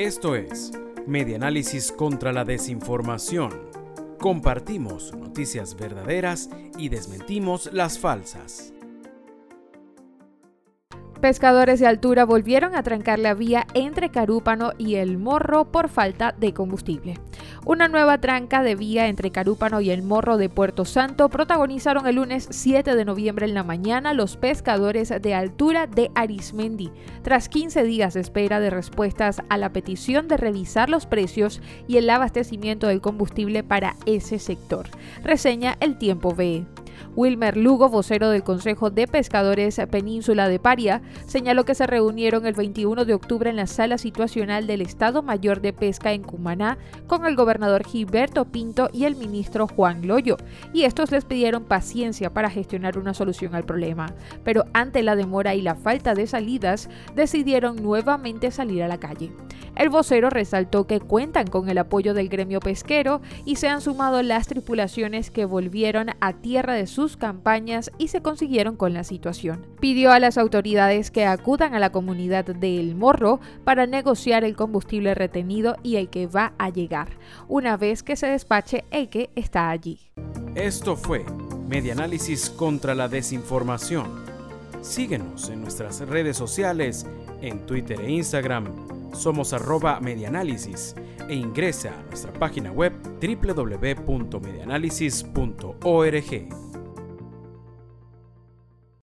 Esto es Medianálisis contra la Desinformación. Compartimos noticias verdaderas y desmentimos las falsas. Pescadores de altura volvieron a trancar la vía entre Carúpano y El Morro por falta de combustible. Una nueva tranca de vía entre Carúpano y El Morro de Puerto Santo protagonizaron el lunes 7 de noviembre en la mañana los pescadores de altura de Arismendi, tras 15 días de espera de respuestas a la petición de revisar los precios y el abastecimiento del combustible para ese sector. Reseña El Tiempo BE. Wilmer Lugo, vocero del Consejo de Pescadores Península de Paria, señaló que se reunieron el 21 de octubre en la sala situacional del Estado Mayor de Pesca en Cumaná con el gobernador Gilberto Pinto y el ministro Juan Loyo, y estos les pidieron paciencia para gestionar una solución al problema. Pero ante la demora y la falta de salidas, decidieron nuevamente salir a la calle. El vocero resaltó que cuentan con el apoyo del gremio pesquero y se han sumado las tripulaciones que volvieron a tierra de sus campañas y se consiguieron con la situación. Pidió a las autoridades que acudan a la comunidad de El Morro para negociar el combustible retenido y el que va a llegar, una vez que se despache el que está allí. Esto fue Medianálisis contra la Desinformación. Síguenos en nuestras redes sociales, en Twitter e Instagram. Somos arroba medianálisis e ingresa a nuestra página web www.medianálisis.org.